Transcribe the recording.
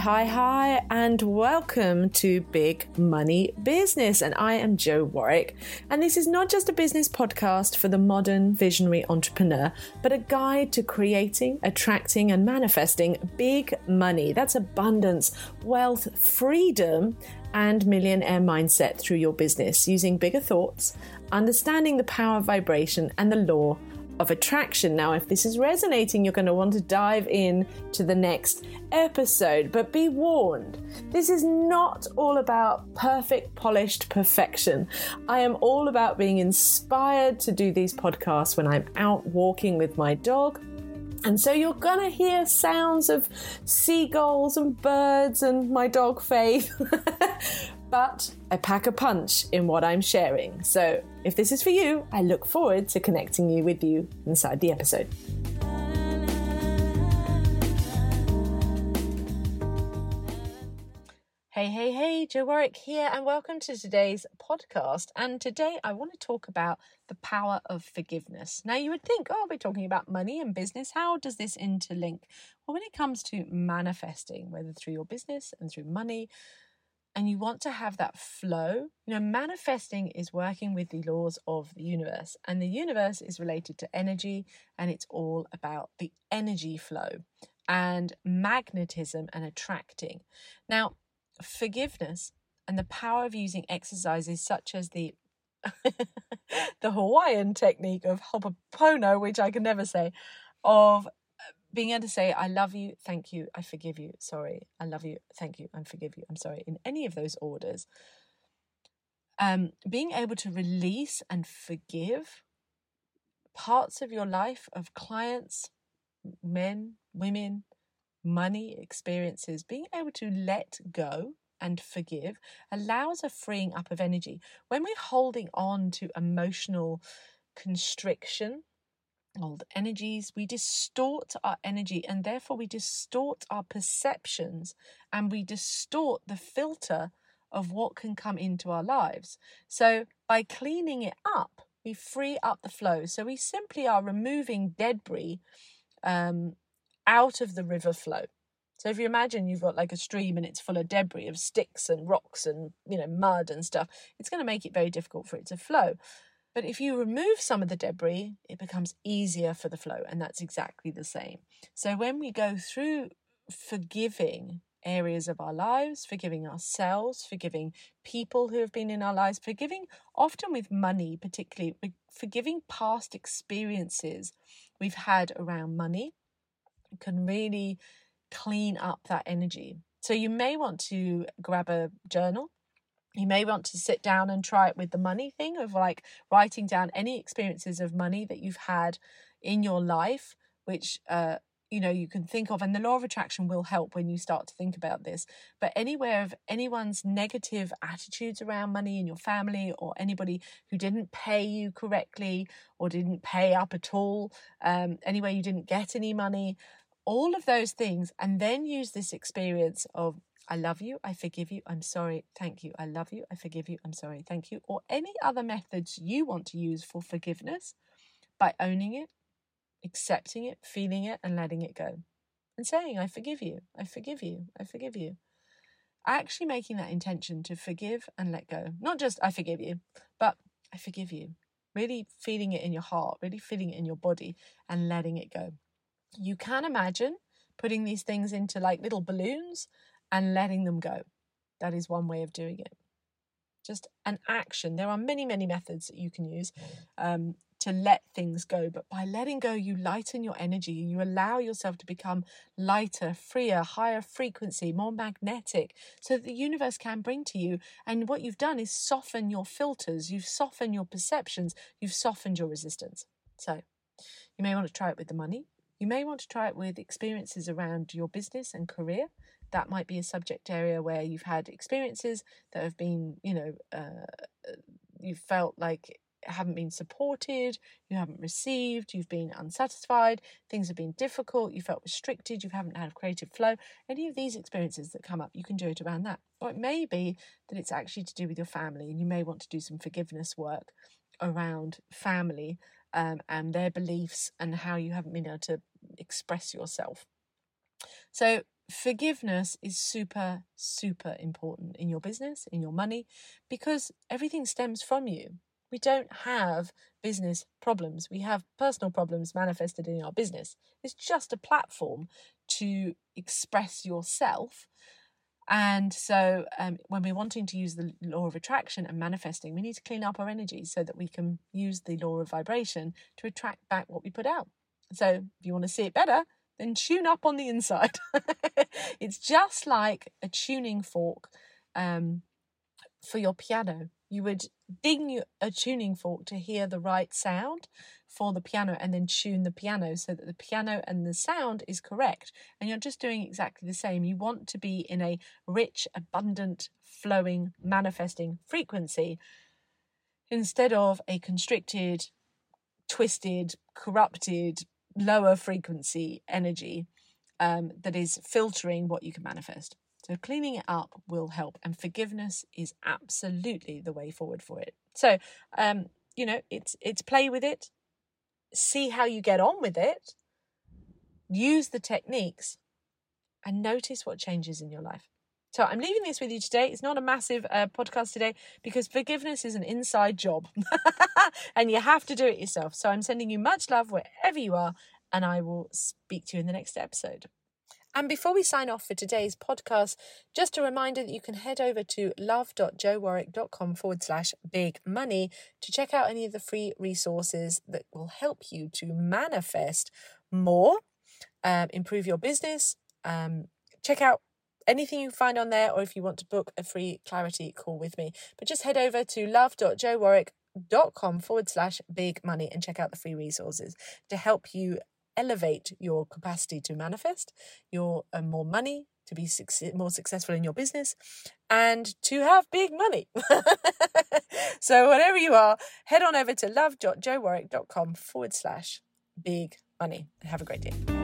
hi, hi, and welcome to Big Money Business. And I am Jo Warwick. And this is not just a business podcast for the modern visionary entrepreneur, but a guide to creating, attracting, and manifesting big money. That's abundance, wealth, freedom, and millionaire mindset through your business using bigger thoughts, understanding the power of vibration and the law of attraction. Now, if this is resonating, you're going to want to dive in to the next episode. But be warned, this is not all about perfect, polished perfection. I am all about being inspired to do these podcasts when I'm out walking with my dog. And so you're gonna hear sounds of seagulls and birds and my dog Faith. but I pack a punch in what I'm sharing. So if this is for you, I look forward to connecting you with you inside the episode. Hey, hey, hey, Jo Warwick here, and welcome to today's podcast. And today I want to talk about the power of forgiveness. Now, you would think, oh, we're talking about money and business. How does this interlink? Well, when it comes to manifesting, whether through your business and through money, and you want to have that flow, you know, manifesting is working with the laws of the universe, and the universe is related to energy, and it's all about the energy flow and magnetism and attracting. Now, forgiveness and the power of using exercises such as the the Hawaiian technique of Ho'oponopono, which I can never say, of being able to say, I love you, thank you, I forgive you, sorry, I love you, thank you, and forgive you, I'm sorry, in any of those orders. Um, being able to release and forgive parts of your life of clients, men, women, money, experiences, being able to let go and forgive allows a freeing up of energy. When we're holding on to emotional constriction, old energies, we distort our energy and therefore we distort our perceptions and we distort the filter of what can come into our lives. So by cleaning it up, we free up the flow. So we simply are removing debris um, out of the river flow. So if you imagine you've got like a stream and it's full of debris of sticks and rocks and you know mud and stuff, it's going to make it very difficult for it to flow. But if you remove some of the debris, it becomes easier for the flow. And that's exactly the same. So when we go through forgiving areas of our lives, forgiving ourselves, forgiving people who have been in our lives, forgiving often with money, particularly forgiving past experiences we've had around money, can really clean up that energy. So you may want to grab a journal you may want to sit down and try it with the money thing of like writing down any experiences of money that you've had in your life which uh you know you can think of and the law of attraction will help when you start to think about this but anywhere of anyone's negative attitudes around money in your family or anybody who didn't pay you correctly or didn't pay up at all um anywhere you didn't get any money all of those things and then use this experience of I love you, I forgive you, I'm sorry, thank you, I love you, I forgive you, I'm sorry, thank you, or any other methods you want to use for forgiveness by owning it, accepting it, feeling it, and letting it go. And saying, I forgive you, I forgive you, I forgive you. Actually making that intention to forgive and let go. Not just, I forgive you, but I forgive you. Really feeling it in your heart, really feeling it in your body, and letting it go. You can imagine putting these things into like little balloons and letting them go. That is one way of doing it. Just an action. There are many, many methods that you can use um, to let things go. But by letting go, you lighten your energy. You allow yourself to become lighter, freer, higher frequency, more magnetic, so that the universe can bring to you. And what you've done is soften your filters, you've softened your perceptions, you've softened your resistance. So you may want to try it with the money. You may want to try it with experiences around your business and career that might be a subject area where you've had experiences that have been, you know, uh, uh you felt like haven't been supported, you haven't received, you've been unsatisfied, things have been difficult, you felt restricted, you haven't had creative flow. Any of these experiences that come up, you can do it around that. Or it may be that it's actually to do with your family and you may want to do some forgiveness work around family um, and their beliefs and how you haven't been able to express yourself. So, forgiveness is super, super important in your business, in your money, because everything stems from you. We don't have business problems, we have personal problems manifested in our business. It's just a platform to express yourself. And so, um, when we're wanting to use the law of attraction and manifesting, we need to clean up our energy so that we can use the law of vibration to attract back what we put out. So, if you want to see it better, then tune up on the inside. it's just like a tuning fork um, for your piano. You would ding a tuning fork to hear the right sound for the piano and then tune the piano so that the piano and the sound is correct. And you're just doing exactly the same. You want to be in a rich, abundant, flowing, manifesting frequency instead of a constricted, twisted, corrupted, lower frequency energy um, that is filtering what you can manifest. So cleaning it up will help, and forgiveness is absolutely the way forward for it. So, um, you know, it's it's play with it, see how you get on with it, use the techniques, and notice what changes in your life. So I'm leaving this with you today. It's not a massive uh, podcast today because forgiveness is an inside job and you have to do it yourself. So I'm sending you much love wherever you are, and I will speak to you in the next episode. And before we sign off for today's podcast, just a reminder that you can head over to love.jowarwick.com forward slash big money to check out any of the free resources that will help you to manifest more, um, improve your business. Um, check out anything you find on there, or if you want to book a free clarity call with me. But just head over to love.jowarwick.com forward slash big money and check out the free resources to help you elevate your capacity to manifest your uh, more money to be more successful in your business and to have big money. so, whatever you are, head on over to love.jowarwick.com forward slash big money and have a great day.